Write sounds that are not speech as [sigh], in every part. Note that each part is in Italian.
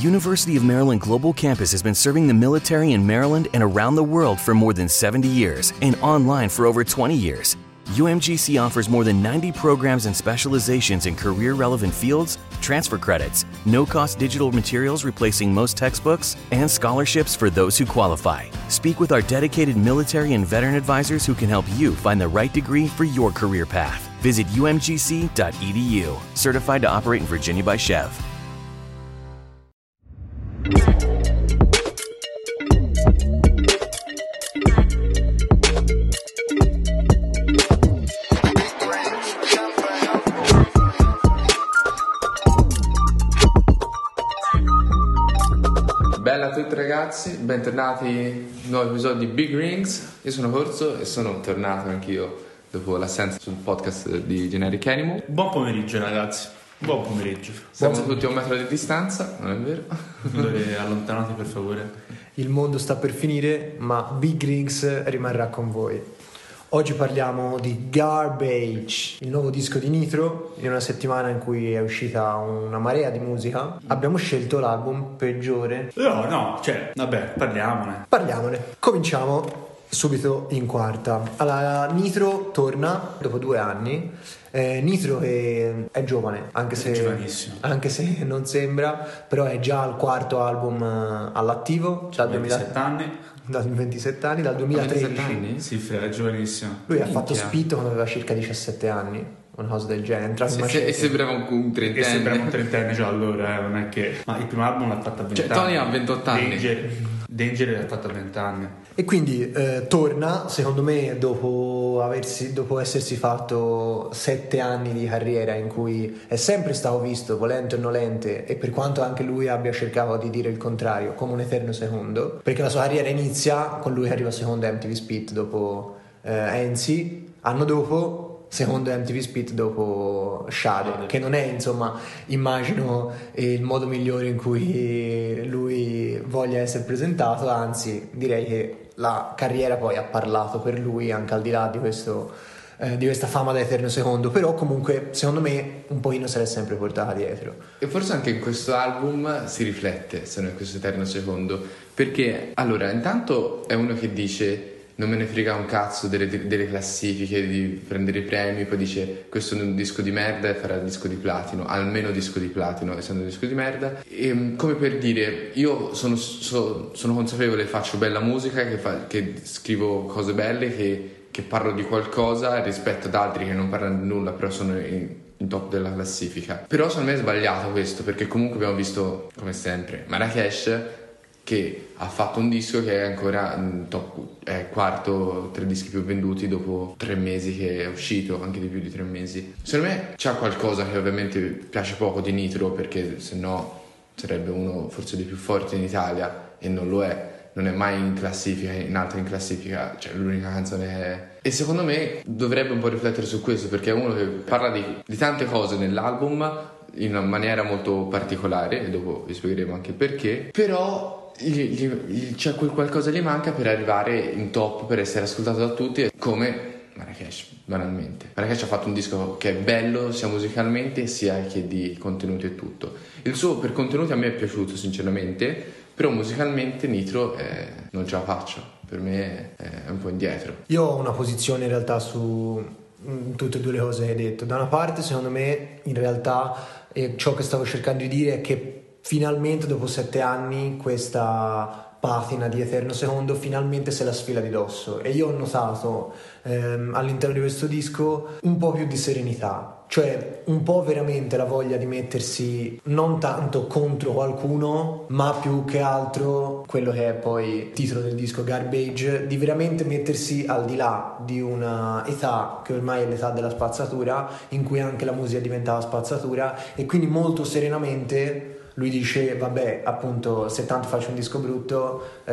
University of Maryland Global Campus has been serving the military in Maryland and around the world for more than 70 years and online for over 20 years. UMGC offers more than 90 programs and specializations in career relevant fields, transfer credits, no cost digital materials replacing most textbooks, and scholarships for those who qualify. Speak with our dedicated military and veteran advisors who can help you find the right degree for your career path. Visit umgc.edu, certified to operate in Virginia by Chev. Bella a tutti ragazzi, bentornati in un nuovo episodio di Big Rings. Io sono Corso e sono tornato anch'io dopo l'assenza sul podcast di Generic Animal. Buon pomeriggio ragazzi, buon pomeriggio. Siamo tutti a un metro di distanza, non è vero? Dove allontanati per favore. Il mondo sta per finire, ma Big Rings rimarrà con voi. Oggi parliamo di Garbage, il nuovo disco di Nitro, in una settimana in cui è uscita una marea di musica. Abbiamo scelto l'album peggiore. No, no, cioè, vabbè, parliamone. Parliamone. Cominciamo subito in quarta. Allora, Nitro torna dopo due anni. Eh, Nitro è, è giovane, anche se, anche se non sembra, però è già al quarto album eh, all'attivo, dal 2000 27 anni. dal 27 anni, dal 2013. 27 anni? Sì, frega, è giovanissimo. Lui ha fatto Minchia. spit quando aveva circa 17 anni, una cosa del genere. In Se- e sembrava un, un trentenne. sembra un trentenne già allora, eh, non è che... Ma il primo album l'ha fatto a 20 Cioè, anni. Tony ha 28 anni. Danger, Danger l'ha fatto a 20 anni. E quindi eh, torna, secondo me, dopo, aversi, dopo essersi fatto 7 anni di carriera in cui è sempre stato visto, volente o nolente, e per quanto anche lui abbia cercato di dire il contrario, come un eterno secondo, perché la sua carriera inizia con lui che arriva secondo MTV Spit dopo eh, Enzi, anno dopo secondo MTV Spit dopo Shade, che non è insomma immagino il modo migliore in cui lui voglia essere presentato, anzi direi che la carriera poi ha parlato per lui anche al di là di questo eh, di questa fama da eterno secondo, però comunque secondo me un pochino se l'è sempre portata dietro. E forse anche in questo album si riflette, se non è questo eterno secondo. Perché, allora, intanto è uno che dice non me ne frega un cazzo delle, delle classifiche, di prendere i premi, poi dice questo è un disco di merda e farà il disco di platino, almeno disco di platino, essendo un disco di merda. E, come per dire, io sono, so- sono consapevole, faccio bella musica, che, fa- che scrivo cose belle, che, che parlo di qualcosa rispetto ad altri che non parlano di nulla, però sono in, in top della classifica. Però secondo me è sbagliato questo, perché comunque abbiamo visto, come sempre, Marrakesh che ha fatto un disco che è ancora in top, è quarto tra i dischi più venduti dopo tre mesi che è uscito, anche di più di tre mesi. Secondo me c'è qualcosa che ovviamente piace poco di Nitro perché se no sarebbe uno forse dei più forti in Italia e non lo è. Non è mai in classifica, in alta in classifica, cioè l'unica canzone è... E secondo me dovrebbe un po' riflettere su questo perché è uno che parla di, di tante cose nell'album in una maniera molto particolare e dopo vi spiegheremo anche perché però c'è quel qualcosa gli manca per arrivare in top per essere ascoltato da tutti come Marrakesh banalmente. Marrakesh ha fatto un disco che è bello sia musicalmente sia che di contenuti e tutto. Il suo per contenuti a me è piaciuto sinceramente però musicalmente Nitro eh, non ce la faccio. Per me è un po' indietro. Io ho una posizione in realtà su mm, tutte e due le cose che hai detto. Da una parte, secondo me, in realtà eh, ciò che stavo cercando di dire è che finalmente dopo sette anni questa patina di Eterno Secondo finalmente se la sfila di dosso. E io ho notato ehm, all'interno di questo disco un po' più di serenità. Cioè un po' veramente la voglia di mettersi non tanto contro qualcuno ma più che altro quello che è poi il titolo del disco Garbage di veramente mettersi al di là di una età che ormai è l'età della spazzatura in cui anche la musica diventava spazzatura e quindi molto serenamente lui dice vabbè appunto se tanto faccio un disco brutto eh,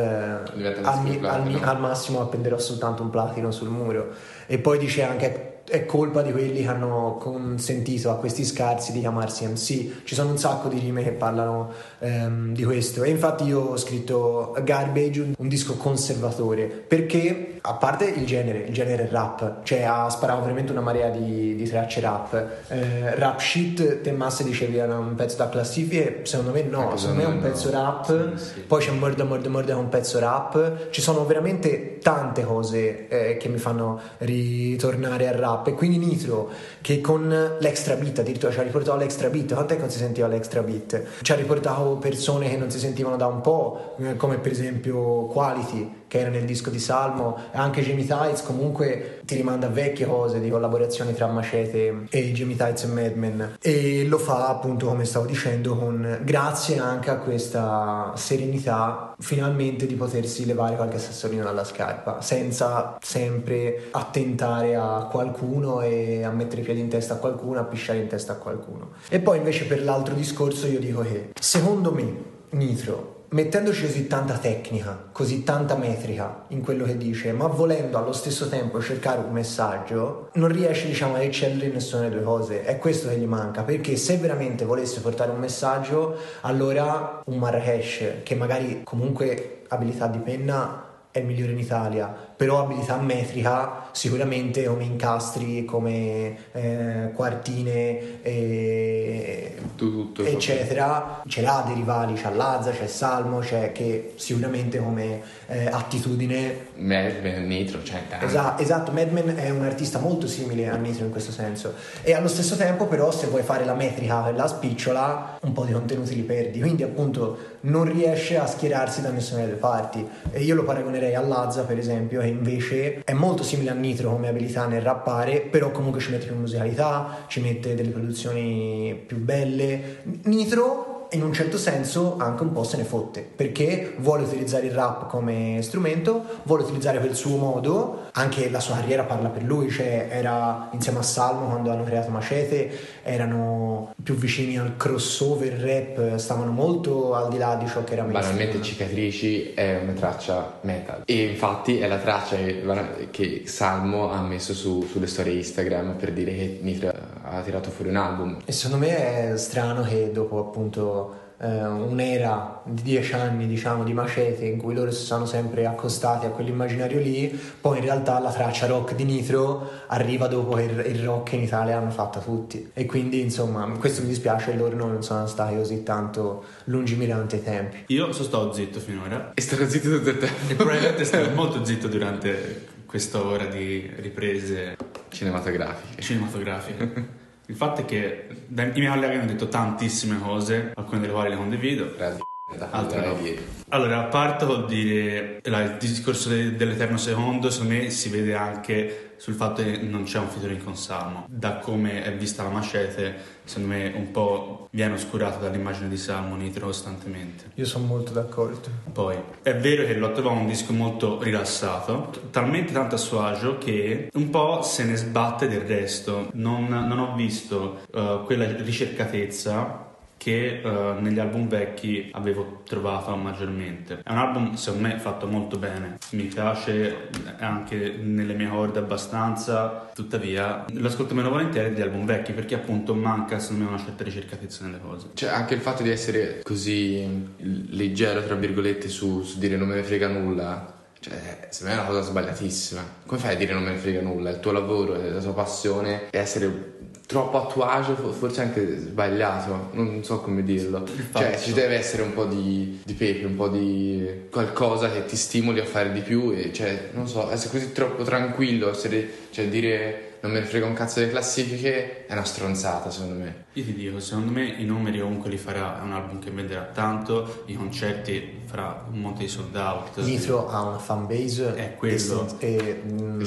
al, mi- al mi- al massimo appenderò soltanto un platino sul muro. E poi dice anche è colpa di quelli che hanno consentito a questi scarsi di chiamarsi MC. Ci sono un sacco di rime che parlano ehm, di questo. E infatti io ho scritto Garbage, un disco conservatore, perché a parte il genere, il genere rap, cioè ha sparato veramente una marea di, di tracce rap. Eh, rap shit, te Massa dicevi era un pezzo da classifiche, secondo me no, Ecco, secondo me è un no. pezzo rap, Sì, sì. poi c'è Murder Murder Murder che è un pezzo rap, ci sono veramente tante cose eh, che mi fanno ritornare al rap e quindi Nitro che con l'extra beat addirittura ci ha riportato l'extra beat, quant'è che non si sentiva l'extra beat? Ci ha riportato persone che non si sentivano da un po', eh, come per esempio Quality che era nel disco di Salmo, anche Jamie Tights comunque ti rimanda a vecchie cose di collaborazioni tra Macete e Jamie Tights e Madman e lo fa appunto come stavo dicendo con grazie anche a questa serenità finalmente di potersi levare qualche sassolino dalla scarpa senza sempre attentare a qualcuno e a mettere i piedi in testa a qualcuno, a pisciare in testa a qualcuno. E poi invece per l'altro discorso io dico che secondo me Nitro mettendoci così tanta tecnica, così tanta metrica in quello che dice, ma volendo allo stesso tempo cercare un messaggio, non riesce diciamo a eccellere nessuna delle due cose. È questo che gli manca, perché se veramente volesse portare un messaggio, allora un Marrakesh che magari comunque abilità di penna è il migliore in Italia, però abilità metrica sicuramente come incastri, come eh, quartine e Tu tutto. eccetera, ce l'ha dei rivali, c'è Lazza, c'è Salmo, c'è che sicuramente come eh, attitudine Madman, Nitro, cioè tanto. Esa- esatto, Madman è un artista molto simile a Nitro in questo senso e allo stesso tempo però se vuoi fare la metrica e la spicciola un po' di contenuti li perdi quindi appunto non riesce a schierarsi da nessuna delle parti. E io lo paragonerei a Lazza per esempio che invece è molto simile a Nitro come abilità nel rappare però comunque ci mette più musicalità ci mette delle produzioni più belle. Nitro in un certo senso anche un po' se ne fotte perché vuole utilizzare il rap come strumento, vuole utilizzare per il suo modo, anche la sua carriera parla per lui, cioè era insieme a Salmo quando hanno creato Macete, erano più vicini al crossover rap, stavano molto al di là di ciò che era mainstream. Banalmente Cicatrici è una traccia metal e infatti è la traccia che, Salmo ha messo su- sulle storie Instagram per dire che Nitro ha tirato fuori un album. E secondo me è strano che dopo appunto eh, un'era di dieci anni diciamo di macete in cui loro si sono sempre accostati a quell'immaginario lì, poi in realtà la traccia rock di Nitro arriva dopo che il, il rock in Italia l'hanno fatta tutti e quindi insomma questo mi dispiace loro non sono stati così tanto lungimiranti ai tempi. Io sono stato zitto finora E starò zitto tutto il tempo. e probabilmente starò molto zitto durante questa ora di riprese Cinematografiche. cinematografiche. Il fatto è che i miei colleghi hanno detto tantissime cose, alcune delle quali le condivido. Da Altre no. dire. Allora, parto col dire la- il discorso de- dell'eterno secondo, secondo me si vede anche sul fatto che non c'è un featuring con Salmo. Da come è vista la macete, secondo me un po' viene oscurato dall'immagine di Salmo Nitro costantemente. Io sono molto d'accordo. Poi è vero che lo trovo un disco molto rilassato, t- talmente tanto a suo agio che un po' se ne sbatte del resto. Non, non ho visto eh, quella ricercatezza che eh, negli album vecchi avevo trovato maggiormente. È un album secondo me fatto molto bene, mi piace anche nelle mie corde abbastanza, tuttavia lo ascolto meno volentieri degli album vecchi perché appunto manca secondo me una certa ricercatezza nelle cose. Cioè, anche il fatto di essere così leggero, tra virgolette, su, su dire non me ne frega nulla, cioè, secondo me è una cosa sbagliatissima. Come fai a dire non me ne frega nulla? Il tuo lavoro, è la tua passione, e essere troppo a tuo agio, fo- forse anche sbagliato, non so come dirlo. Cioè, ci deve essere un po' di, di pepe, un po' di qualcosa che ti stimoli a fare di più, e cioè, non so, essere così troppo tranquillo, essere, cioè dire non me ne frega un cazzo delle classifiche, è una stronzata, secondo me. Io ti dico, secondo me i numeri comunque li farà, è un album che venderà tanto, i concerti farà un monte di sold out. Nitro ha una fanbase È quello. est- e, mm.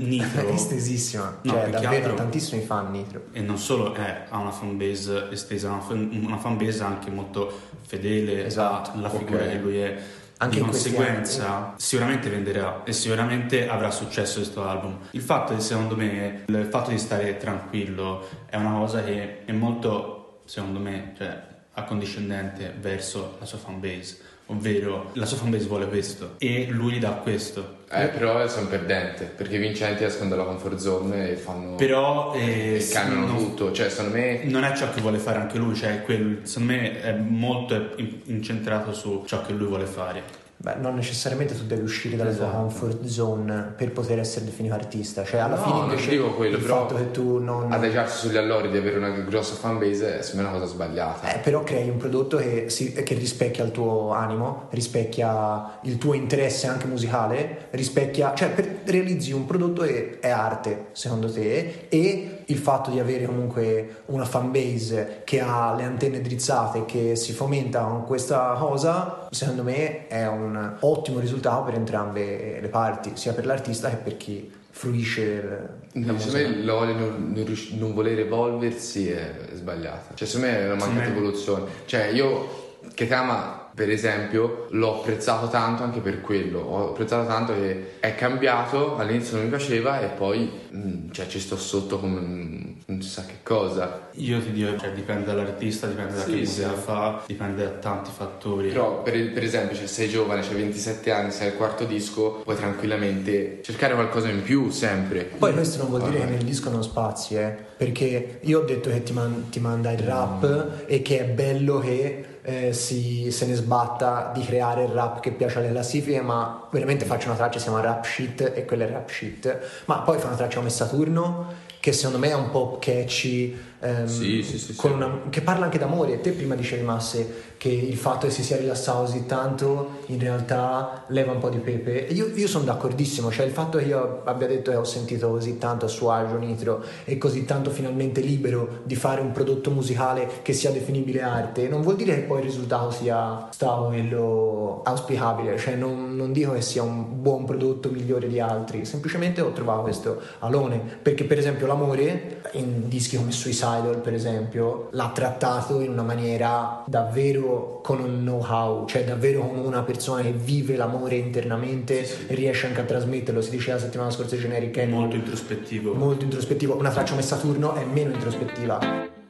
Nitro. [laughs] estesissima, No, cioè davvero altro- tantissimi fan Nitro. E non solo è, ha una fanbase estesa, una, fan- una fanbase anche molto fedele Esatto, alla figura che lui è. Anche di conseguenza sicuramente venderà e sicuramente avrà successo questo album. Il fatto è secondo me, il fatto di stare tranquillo è una cosa che è molto, secondo me, cioè accondiscendente verso la sua fanbase, ovvero la sua fanbase vuole questo e lui gli dà questo. Eh, però sono perdente, perché i vincenti escono dalla comfort zone e fanno... Però... Eh, e cambiano non, tutto, cioè secondo me... Non è ciò che vuole fare anche lui, cioè quel, secondo me è molto incentrato su ciò che lui vuole fare. Beh, non necessariamente tu devi uscire dalla esatto. tua comfort zone per poter essere definito artista. Cioè, alla no, fine invece dico quello, il però fatto che tu non. Adagiarsi sugli allori di avere una grossa fanbase è me una cosa sbagliata. Eh, però crei un prodotto che, si, che, rispecchia il tuo animo, rispecchia il tuo interesse anche musicale, rispecchia. cioè, per, realizzi un prodotto che è arte, secondo te, e il fatto di avere comunque una fanbase che ha le antenne drizzate, che si fomenta con questa cosa, secondo me è un ottimo risultato per entrambe le parti, sia per l'artista che per chi fruisce la musica. Secondo me non, non, non, voler evolversi è sbagliata. Cioè, secondo me è una mancata sì. evoluzione. Cioè, io che Kama per esempio l'ho apprezzato tanto anche per quello ho apprezzato tanto che è cambiato all'inizio non mi piaceva e poi mh, mm, cioè, ci sto sotto come non si sa che cosa io ti dico cioè, dipende dall'artista dipende da sì, che musica sì. fa dipende da tanti fattori però per, per esempio cioè, sei giovane c'hai 27 anni sei al quarto disco puoi tranquillamente cercare qualcosa in più sempre poi questo non vuol dire che nel disco non spazi eh? perché io ho detto che ti, man- ti manda il rap mm. e che è bello che eh, si, se ne sbatta di creare il rap che piace alle classifiche, ma veramente faccio una traccia che si chiama Rap Shit e quella è Rap Shit. Ma poi fa una traccia come Saturno che secondo me è un po' catchy, ehm, sì, sì, sì, una, che parla anche d'amore. E te prima dicevi, Masse, che il fatto che si sia rilassato così tanto in realtà leva un po' di pepe. Io, io sono d'accordissimo, cioè il fatto che io abbia detto che ho sentito così tanto a suo agio Nitro e così tanto finalmente libero di fare un prodotto musicale che sia definibile arte, non vuol dire che poi il risultato sia stato quello auspicabile, cioè non, non dico che sia un buon prodotto migliore di altri, semplicemente ho trovato questo alone, perché per esempio l'amore in dischi come Suicidal per esempio l'ha trattato in una maniera davvero con un know-how, cioè davvero come una persona che vive l'amore internamente sì, sì. e riesce anche a trasmetterlo. Si diceva la settimana scorsa Generic è molto introspettivo. Molto introspettivo. Una traccia come Saturno è meno introspettiva.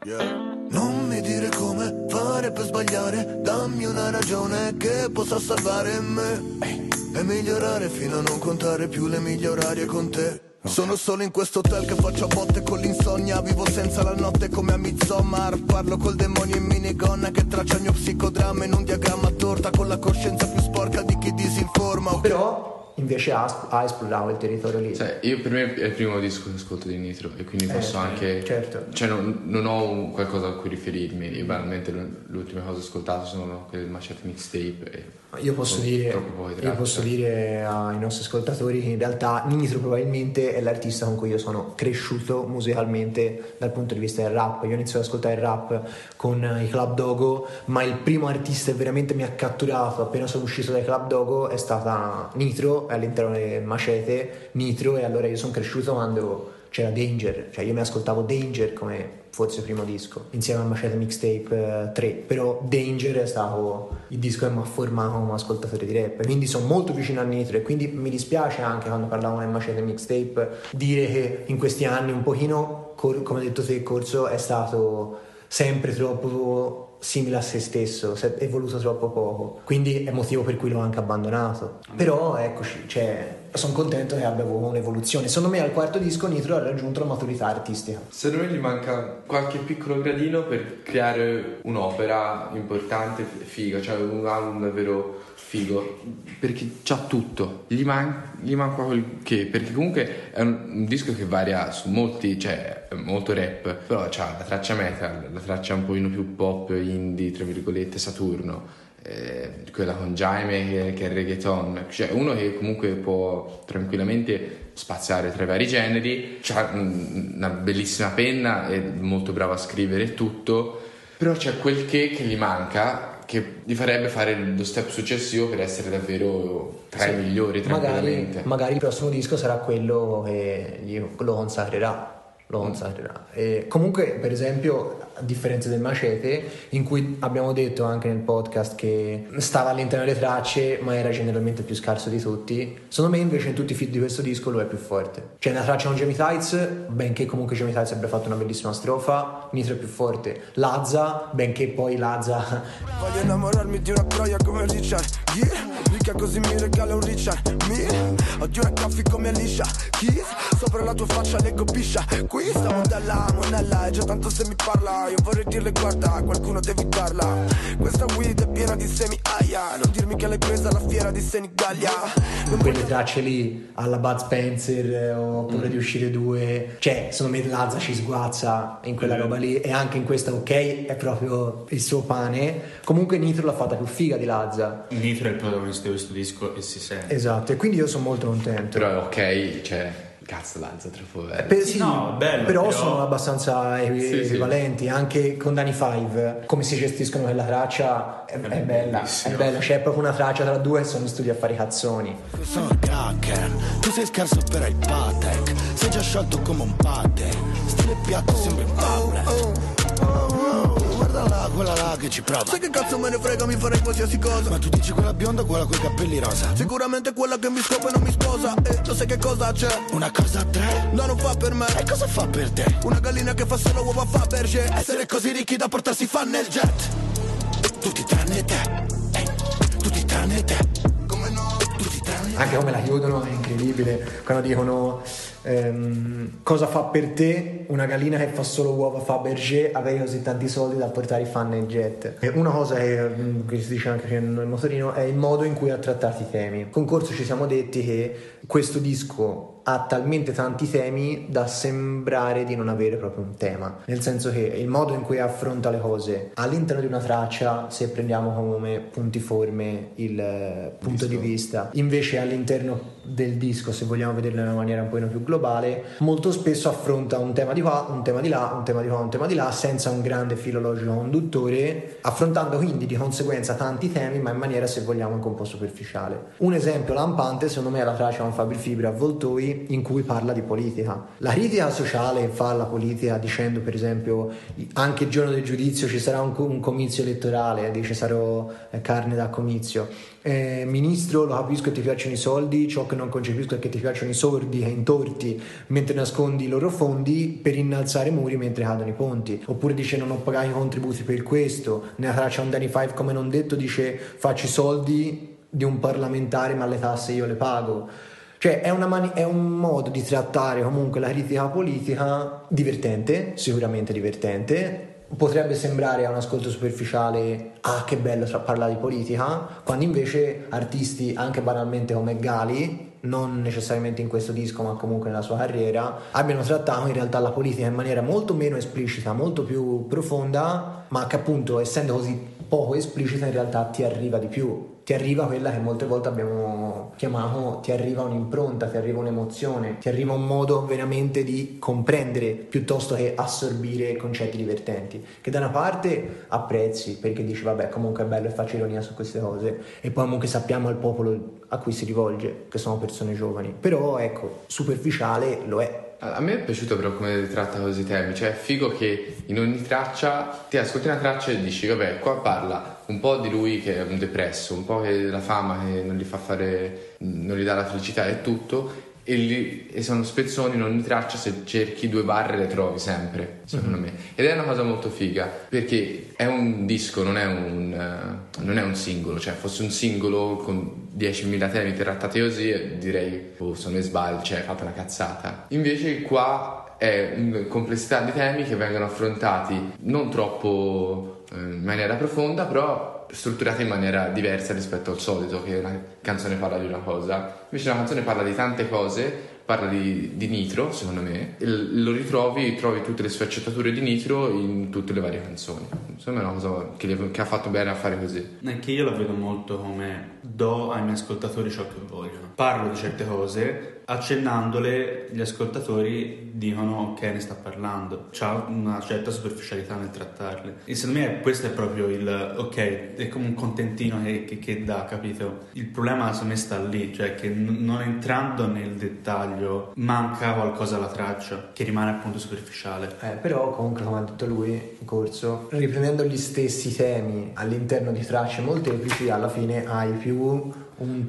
Yeah. Non mi dire come fare per sbagliare, dammi una ragione che possa salvare me e migliorare fino a non contare più le miglia orarie con te. Sono solo in questo hotel che faccio a botte con l'insonnia. Vivo senza la notte come a Midsommar. Parlo col demonio in minigonna che traccia il mio psicodramma In un diagramma torta con la coscienza più sporca di chi disinforma okay. Però invece ha, ha, esplorato il territorio lì. Cioè, io per me è il primo disco che ascolto di Nitro e quindi posso eh, anche... Certo. Cioè, non, non ho un, qualcosa a cui riferirmi, io banalmente l'ultima cosa ascoltato sono quelle del Machete Mixtape e io posso, dire, io posso dire ai nostri ascoltatori che in realtà Nitro probabilmente è l'artista con cui io sono cresciuto musicalmente dal punto di vista del rap. Io ho iniziato ad ascoltare il rap con i Club Dogo, ma il primo artista che veramente mi ha catturato appena sono uscito dai Club Dogo è stata Nitro all'interno del Macete Nitro e allora io sono cresciuto quando c'era Danger, cioè io mi ascoltavo Danger come forse primo disco, insieme a Macete Mixtape 3, eh, però Danger è stato il disco che mi ha formato come ascoltatore di rap, quindi sono molto vicino a Nitro e quindi mi dispiace anche quando parlavamo del Macete Mixtape dire che in questi anni un pochino, come hai detto te, il corso è stato sempre troppo simile a se stesso, si è evoluto troppo poco, quindi è motivo per cui l'ho anche abbandonato. Però eccoci, cioè, sono contento che abbia avuto un'evoluzione. Secondo me al quarto disco Nitro ha raggiunto la maturità artistica. Secondo me gli manca qualche piccolo gradino per creare un'opera importante, figa, cioè un album davvero figo, perché c'ha tutto, gli, man- gli manca quel che, perché comunque è un, un, disco che varia su molti, cioè molto rap, però c'ha la traccia metal, la traccia un pochino più pop, indie, tra virgolette, Saturno, eh, quella con Jaime che, che è reggaeton, cioè uno che comunque può tranquillamente spaziare tra i vari generi, ha una bellissima penna, è molto bravo a scrivere tutto, però c'è quel che che gli manca che gli farebbe fare lo step successivo per essere davvero tra sì. i migliori magari, magari, il prossimo disco sarà quello che gli, lo consacrerà lo consacrerà e comunque per esempio a differenza del macete, in cui abbiamo detto anche nel podcast che stava all'interno delle tracce, ma era generalmente più scarso di tutti. Secondo me, invece, in tutti i feed di questo disco lo è più forte. Cioè, nella traccia con Jamie Tights, benché comunque Jamie Tights abbia fatto una bellissima strofa, Nitro è più forte. Lazza, benché poi Lazza. [laughs] Voglio innamorarmi di una troia come Richard Gere Ricca così mi regala un Richard Mille Odio una caffè come Alicia Keys Sopra la tua faccia leggo piscia Qui stiamo dalla monella E già tanto se mi parla Io vorrei dirle guarda Qualcuno deve darla Questa weed è piena di semi aia Non dirmi che l'hai presa alla fiera di Senigallia. Non quelle tracce lì alla Bud Spencer eh, oppure di uscire due. Cioè secondo me Lazza ci sguazza in quella roba lì. E anche in questa ok è proprio il suo pane. Comunque Nitro l'ha fatta più figa di Lazza. Nitro è il protagonista di questo disco e si sente. esatto e quindi io sono molto contento. Però è ok, cioè, cazzo Lazza, troppo bello. Per- Sì, no, bello, però, però- sono abbastanza equi- Sì, sì. equivalenti anche con Danny Five come si gestiscono quella traccia è, è bella è bella c'è proprio una traccia tra due e sono in studio a fare i cazzoni Sono cracker Tu sei scarso per il Patek Sei già sciolto come un pate Stile piatto sembra un tablet quella là che ci prova Sai che cazzo me ne frega, mi farei qualsiasi cosa Ma tu dici quella bionda o quella coi capelli rosa? Sicuramente quella che mi scopre e non mi sposa E lo sai che cosa c'è? Una cosa a tre? No, non fa per me E cosa fa per te? Una gallina che fa solo uova Faberge Essere così ricchi da portarsi fan nel jet Tutti tranne te eh, Tutti tranne te Come no? Tutti tranne te anche come la chiudono è incredibile quando dicono ehm, cosa fa per te una gallina che fa solo uova Fabergé avere così tanti soldi da portare i fan nel jet? E una cosa che, mm, che si dice anche nel motorino è il modo in cui ha trattato i temi. In concorso ci siamo detti che questo disco ha talmente tanti temi da sembrare di non avere proprio un tema. Nel senso che il modo in cui affronta le cose all'interno di una traccia se prendiamo come puntiforme il eh, punto di vista. Invece all'interno del disco se vogliamo vederlo in una maniera un po' più globale molto spesso affronta un tema di qua un tema di là un tema di qua un tema di là senza un grande filologico conduttore affrontando quindi di conseguenza tanti temi ma in maniera se vogliamo anche un po' superficiale. Un esempio lampante secondo me è la traccia con Fabri Fibra In cui parla di politica. La critica sociale fa alla politica dicendo per esempio anche il giorno del giudizio ci sarà un, un comizio elettorale dice sarò eh, carne da comizio. Eh, ministro lo capisco che ti piacciono i soldi ciò che non concepisco è che ti piacciono i sordi e intorti mentre nascondi i loro fondi per innalzare muri mentre cadono i ponti. Oppure dice non ho pagato i contributi per questo nella traccia un Danny Five come non detto dice faccio i soldi di un parlamentare ma le tasse io le pago cioè è, mani- è un modo di trattare comunque la critica politica divertente, sicuramente divertente. Potrebbe sembrare a un ascolto superficiale, ah che bello tra- parlare di politica, quando invece artisti anche banalmente come Gali, non necessariamente in questo disco ma comunque nella sua carriera, abbiano trattato in realtà la politica in maniera molto meno esplicita, molto più profonda, ma che appunto essendo così poco esplicita in realtà ti arriva di più. Ti arriva quella che molte volte abbiamo chiamato ti arriva un'impronta, ti arriva un'emozione, ti arriva un modo veramente di comprendere piuttosto che assorbire concetti divertenti, che da una parte apprezzi perché dici vabbè comunque è bello e faccio ironia su queste cose. E poi comunque sappiamo il popolo a cui si rivolge, che sono persone giovani, però ecco, superficiale lo è. A me è piaciuto però come tratta così i temi, cioè è figo che in ogni traccia ti ascolti una traccia e dici vabbè qua parla un po' di lui che è un depresso, un po' che la fama che non gli fa fare, non gli dà la felicità e tutto e, li- e sono spezzoni in ogni traccia se cerchi due barre le trovi sempre secondo me. Ed è una cosa molto figa perché è un disco non è un, eh, non è un singolo. Cioè fosse un singolo con 10.000 temi trattati così eh, direi oh se non sbaglio cioè fatto una cazzata. Invece qua è una complessità di temi che vengono affrontati non troppo eh, in maniera profonda però strutturati in maniera diversa rispetto al solito che una canzone parla di una cosa. Invece una canzone parla di tante cose parla di, di Nitro secondo me. E lo ritrovi trovi tutte le sfaccettature di Nitro in tutte le varie canzoni. Me è una cosa che, che ha fatto bene a fare così. È che io la vedo molto come do ai miei ascoltatori ciò che vogliono. Parlo di certe cose, accennandole gli ascoltatori dicono che ne sta parlando. C'ha una certa superficialità nel trattarle. E secondo me questo è proprio il ok, è come un contentino che, che- che dà, capito? Il problema secondo me sta lì, cioè che n- non entrando nel dettaglio manca qualcosa alla traccia che rimane appunto superficiale. Eh, però comunque come ha detto lui in corso, riprendendo gli stessi temi all'interno di tracce molteplici, alla fine hai più un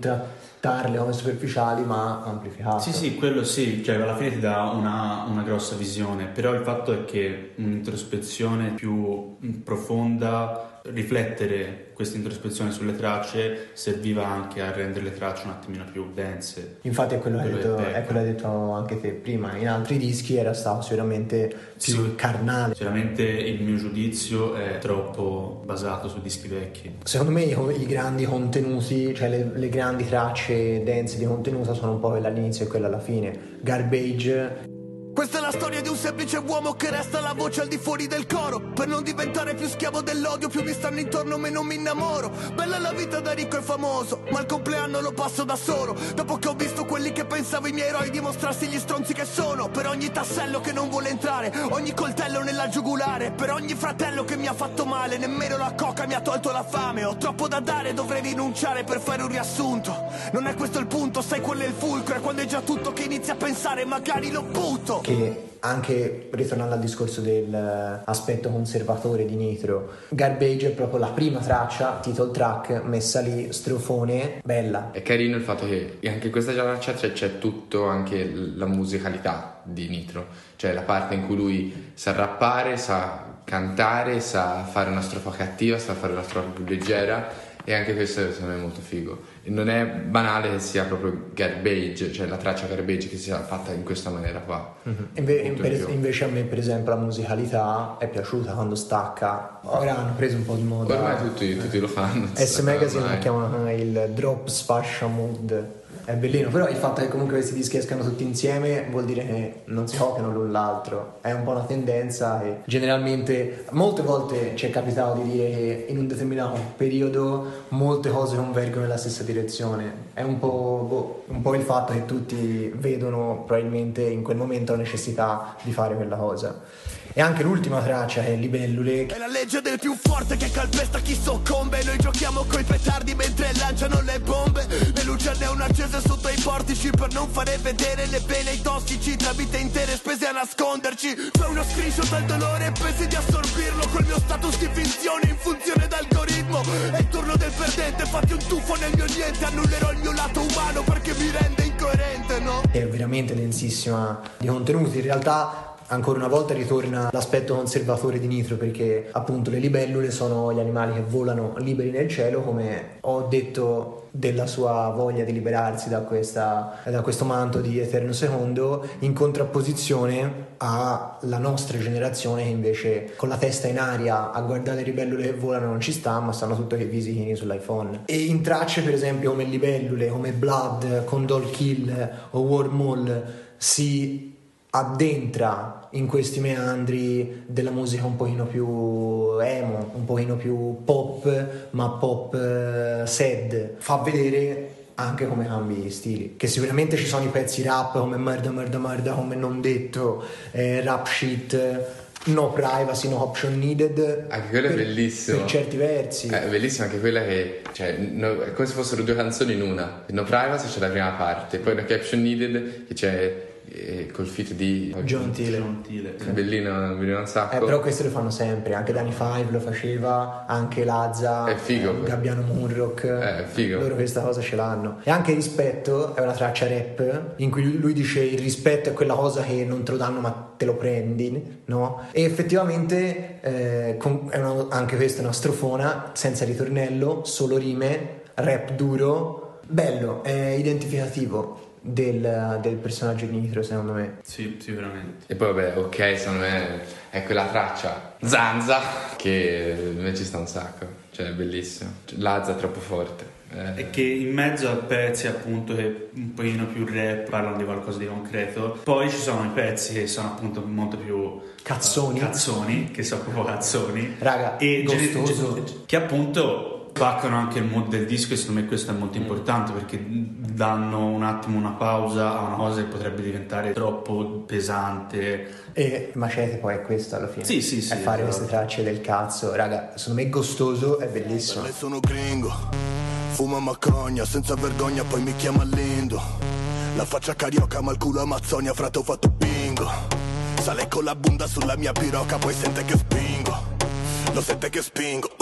trattarle come superficiali ma amplificate. Sì, sì, quello sì, cioè alla fine ti dà una, una grossa visione, però il fatto è che un'introspezione più profonda riflettere questa introspezione sulle tracce serviva anche a rendere le tracce un attimino più dense. Infatti è quello, quello, detto, è quello che hai detto anche te prima, in altri dischi era stato sicuramente più sì, carnale. Sicuramente il mio giudizio è troppo basato su dischi vecchi. Secondo me i, i grandi contenuti, cioè le, le, grandi tracce dense di contenuto sono un po' quella all'inizio e quella alla fine. Garbage questa è la storia di un semplice uomo che resta la voce al di fuori del coro. Per non diventare più schiavo dell'odio Più mi stanno intorno meno mi innamoro. Bella la vita da ricco e famoso Ma il compleanno lo passo da solo. Dopo che ho visto quelli che pensavo i miei eroi Dimostrarsi gli stronzi che sono. Per ogni tassello che non vuole entrare Ogni coltello nella giugulare. Per ogni fratello che mi ha fatto male Nemmeno la coca mi ha tolto la fame. Ho troppo da dare dovrei rinunciare per fare un riassunto. Non è questo il punto Sai quello è il fulcro? E quando è già tutto che inizi a pensare Magari lo butto che anche ritornando al discorso dell'aspetto conservatore di Nitro, Garbage è proprio la prima traccia, title track, messa lì, strofone, bella. È carino il fatto che anche in questa traccia c'è, c'è tutto, anche la musicalità di Nitro, cioè la parte in cui lui sa rappare, sa cantare, sa fare una strofa cattiva, sa fare una strofa più leggera e anche questo secondo me è molto figo. E non è banale che sia proprio garbage, cioè la traccia garbage che sia fatta in questa maniera qua. Mm-hmm. Inve- per, invece a me per esempio la musicalità è piaciuta quando stacca. Ora hanno preso un po' di moda. Ormai tutti, tutti lo fanno. S Magazine lo chiamano il drop sfascia mood è bellino, però il fatto che comunque questi dischi escano tutti insieme vuol dire che non si copiano l'un l'altro, è un po' una tendenza e generalmente molte volte ci è capitato di dire che in un determinato periodo molte cose convergono nella stessa direzione, è un po', boh, un po' il fatto che tutti vedono probabilmente in quel momento la necessità di fare quella cosa. E anche l'ultima traccia è Libellule. È la legge del più forte che calpesta chi soccombe. Noi giochiamo coi petardi mentre lanciano le bombe. Le luci neon accese sotto i portici per non fare vedere le vene ai tossici. Tra vite intere spese a nasconderci. Fai uno screenshot al dolore e pensi di assorbirlo col mio status di finzione in funzione d'algoritmo. È il turno del perdente, fatti un tuffo nel mio niente. Annullerò il mio lato umano perché mi rende incoerente, no? È veramente densissima di contenuti. In realtà ancora una volta ritorna l'aspetto conservatore di Nitro perché appunto le libellule sono gli animali che volano liberi nel cielo come ho detto della sua voglia di liberarsi da, questa, da questo manto di Eterno Secondo in contrapposizione alla nostra generazione che invece con la testa in aria a guardare le libellule che volano non ci sta ma stanno tutto che visitini sull'iPhone. E in tracce per esempio come libellule come Blood, Condol Kill o Wormhole si addentra in questi meandri della musica un pochino più emo, un pochino più pop, ma pop uh, sad. Fa vedere anche come cambi stili. Che sicuramente ci sono i pezzi rap come merda, merda, merda, come non detto, eh, rap shit. No privacy, no option needed. Anche quello per, è bellissimo. Per certi versi. È bellissimo anche quella che, cioè, no, è come se fossero due canzoni in una. No privacy c'è la prima parte, poi no caption needed che c'è col fit di John Thiele. John Thiele. Sì. Bellino, bellino un sacco. Eh, però questo lo fanno sempre, anche Danny Five lo faceva, anche Lazza, è figo, eh, Gabbiano Moonrock. È figo. Loro questa cosa ce l'hanno. E anche Rispetto è una traccia rap in cui lui dice il rispetto è quella cosa che non te lo danno ma te lo prendi, no? E effettivamente eh, è una, anche questa è una strofona senza ritornello, solo rime, rap duro, bello, è identificativo del, del, personaggio di Nitro secondo me. Sì sicuramente. E poi vabbè ok secondo me è quella traccia Zanza che invece sta un sacco. Cioè è bellissimo. Lazza è troppo forte. Eh. e che in mezzo a pezzi appunto che un pochino più rap parlano di qualcosa di concreto poi ci sono i pezzi che sono appunto molto più cazzoni. cazzoni che sono proprio cazzoni. Raga e gostoso gen- che appunto spaccano anche il mood del disco e secondo me questo è molto mm. importante perché danno un attimo una pausa a una cosa che potrebbe diventare troppo pesante. E Macete poi è questo alla fine. Sì sì sì è fare esatto. queste tracce del cazzo raga secondo me gostoso è bellissimo. Sono gringo fuma macogna senza vergogna poi mi chiama lindo. La faccia carioca ma il culo amazzonia frate ho fatto bingo. Sale con la bunda sulla mia piroca poi sente che spingo. Lo sente che spingo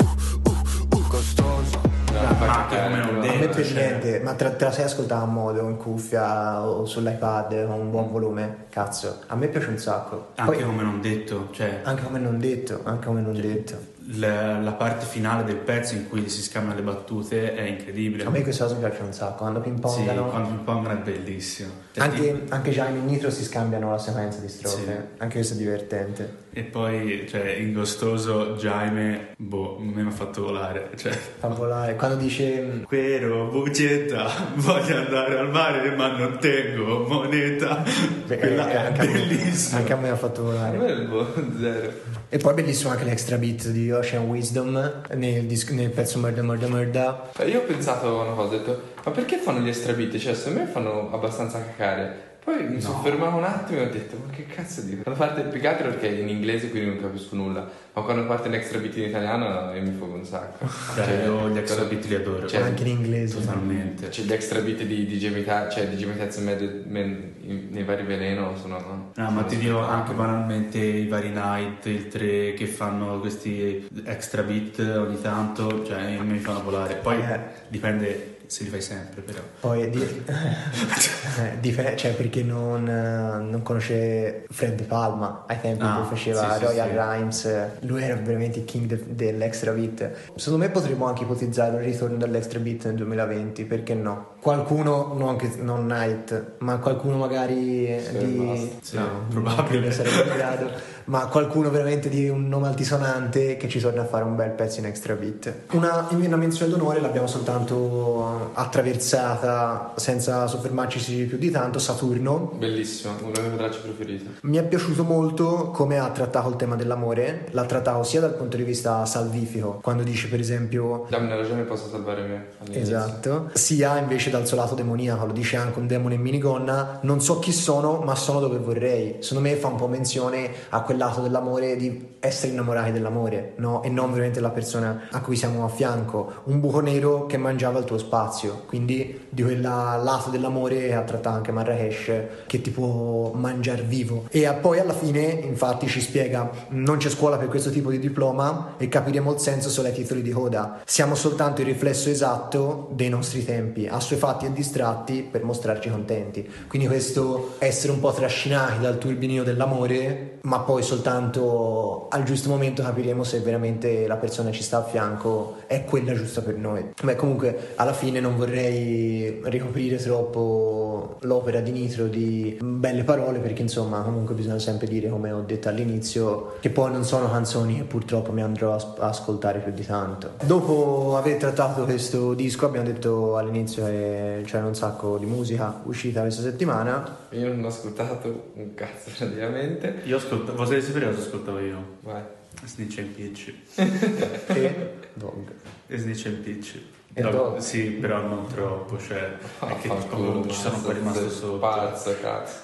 Ma anche che come un però. A me detto, per cioè- niente, ma te, te la sei ascoltata a modo, in cuffia o sull'iPad con un buon volume? Cazzo, a me piace un sacco. Anche Poi, come non detto, cioè anche come non detto, anche come non detto. La, la parte finale del pezzo in cui si scambiano le battute è incredibile. A me questa cosa mi piace un sacco, quando sì, pingpongano. quando ping pong è bellissimo. E Anche, anche Jaime e Nitro si scambiano la sequenza di strofe, Sì. anche questo è divertente. E poi, cioè, ingostoso Jaime, boh, a me mi ha fatto volare. Cioè, Fa volare. Quando dice Quero, bucetta, voglio andare al mare ma non tengo moneta. Beh, Quella eh, è anche a me- bellissima. Anche a me ha fatto volare. Bello, zero. E poi bellissimo anche l'extra beat di Ocean Wisdom nel, dis- nel pezzo Murder Murder Murder. Eh, Io ho pensato una cosa, ho detto, ma perché fanno gli extra beat? Cioè, secondo me fanno abbastanza cacare. Poi mi sono fermato un attimo e ho detto, ma che cazzo dico? Quando parte più che altro perché è in inglese quindi non capisco nulla. Ma quando parte un extra beat in italiano io mi fogo un sacco. Cioè, io gli extra beat li adoro. Cioè, anche in inglese. Totalmente. Cioè, gli extra beat di, di Jamie Ta- cioè di Jamie Taz e Mad Men in- nei vari veleno sono. No, ma sono ti dirò anche banalmente i vari night, il 3 che fanno questi extra beat ogni tanto, cioè mi fanno volare. Poi Eh. dipende se li fai sempre, però. Poi di- [laughs] eh, dif- cioè perché non, eh, non conosce Fred Palma ai tempi Ah, cui faceva sì, Royal sì. Rhymes, lui era veramente il king de- dell'extra beat. Secondo me potremmo anche ipotizzare un ritorno dell'extra beat nel 2020, perché no? Qualcuno, non, che, non Night, ma qualcuno magari Sì, di... Sì, no, [laughs] probabile. sarebbe in grado, ma qualcuno veramente di un nome altisonante che ci torna a fare un bel pezzo in extra beat. Una, una menzione d'onore l'abbiamo soltanto attraversata senza soffermarci più di tanto, Saturno. Bellissimo, una delle mie tracce preferite. Mi è piaciuto molto come ha trattato il tema dell'amore, l'ha trattato sia dal punto di vista salvifico, quando dice per esempio Dammi una ragione posso salvare me. all'inizio. Esatto, sia invece dal suo lato demoniaco, lo dice anche un demone in minigonna, non so chi sono, ma sono dove vorrei. Secondo me fa un po' menzione a quel lato dell'amore di essere innamorati dell'amore, no? E non veramente la persona a cui siamo a fianco, un buco nero che mangiava il tuo spazio, quindi di quel lato dell'amore ha trattato anche Marrakesh che ti può mangiare vivo. E a- poi alla fine, infatti, ci spiega: non c'è scuola per questo tipo di diploma e capiremo il senso solo ai titoli di coda. Siamo soltanto il riflesso esatto dei nostri tempi, assuefatti e distratti per mostrarci contenti. Quindi, questo essere un po' trascinati dal turbinio dell'amore, ma poi soltanto al giusto momento capiremo se veramente la persona ci sta a fianco è quella giusta per noi. Beh, comunque, alla fine non vorrei ricoprire troppo l'opera di Nitro di belle parole, perché insomma, comunque bisogna sempre dire, come ho detto all'inizio, che poi non sono canzoni che purtroppo mi andrò a ascoltare più di tanto. Dopo aver trattato questo disco, abbiamo detto all'inizio che c'era un sacco di musica uscita questa settimana. Io non ho ascoltato un cazzo praticamente. Io ascoltavo, volete sapere cosa ascoltavo io? Vai. Snitch and Peach. E Dog. E Snitch and Peach. E No, Dog. Sì, però non troppo, cioè è che comunque ci sono poi rimasto sei sotto. Pazzo, cazzo.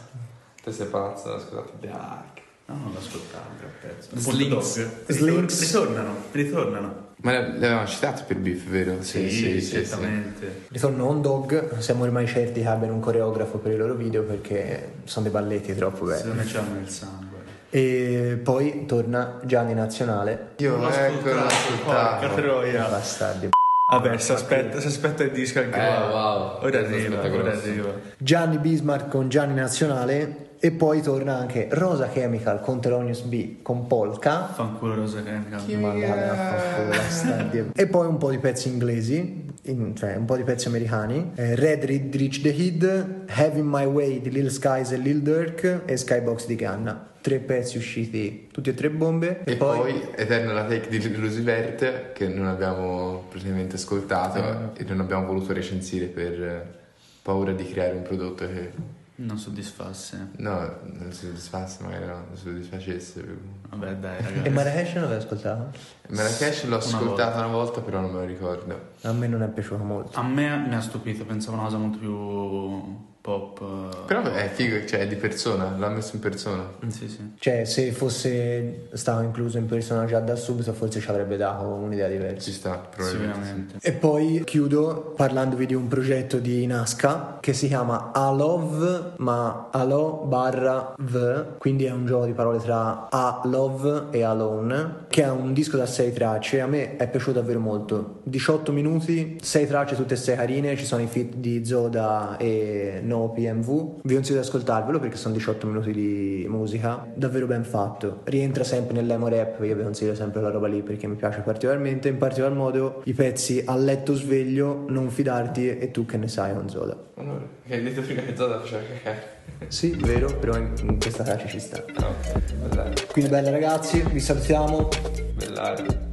Te sei pazzo, non ho ascoltato Dark. No, non l'ascoltavo, un pezzo. Slinks. Slinks. Ritornano, ritornano. Ma l'avevamo citato per Beef, vero? certamente. Ritorno on Dog, siamo ormai certi che abbiano un coreografo per i loro video perché sono dei balletti troppo belli. Secondo me ce l'hanno nel sangue. E poi torna Gianni Nazionale. Io Non l'ho ecco, non ascoltato, porca troia. Bastardi. Vabbè, si aspetta, si aspetta il disco anche Eh, qua. wow. Ora arriva, ora arriva. Gianni Bismarck con Gianni Nazionale e poi torna anche Rosa Chemical con Thelonious B con Polka. Fanculo Rosa Chemical. Mandate a fanculo, bastardi. e poi un po' di pezzi inglesi, in- cioè un po' di pezzi americani. Eh, Red Red Rich the Kid, Having My Way di Lil Skies e Lil Durk e Skybox di Ganna. Tre pezzi usciti, tutti e tre bombe. E poi Eterna la take di Roosevelt che non abbiamo praticamente ascoltato e non abbiamo voluto recensire per eh, paura di creare un prodotto che Non soddisfasse. no, non soddisfasse, magari no, non soddisfacesse. Vabbè, dai, E ragazzi. Marrakesh non l'hai ascoltato? Marrakesh l'ho Una ascoltata una volta, però non me lo ricordo. A me non è piaciuto molto. A me mi ha stupito, pensavo una cosa molto più pop. uh, Però è figo, cioè è di persona, l'ha messo in persona. Sì, sì. Cioè, se fosse stato incluso in persona già da subito, forse ci avrebbe dato un'idea diversa. Ci sta, probabilmente. E poi chiudo parlandovi di un progetto di Nazca che si chiama Alov, ma Alo barra V, quindi è un gioco di parole tra A Love e Alone, che è un disco da 6 tracce. A me è piaciuto davvero molto. 18 minuti, 6 tracce tutte e 6 carine, ci sono i feat di Zoda e No PMV. Vi consiglio di ascoltarvelo perché sono 18 minuti di musica, davvero ben fatto. Rientra sempre nell'emo rap, io vi consiglio sempre la roba lì perché mi piace particolarmente, in particolar modo i pezzi a letto sveglio, non fidarti e tu che ne sai con Zoda. Allora, che hai detto prima che Zoda faceva cacare. Sì, vero, però in, questa traccia ci sta. No, Quindi bella ragazzi, vi salutiamo. bellare.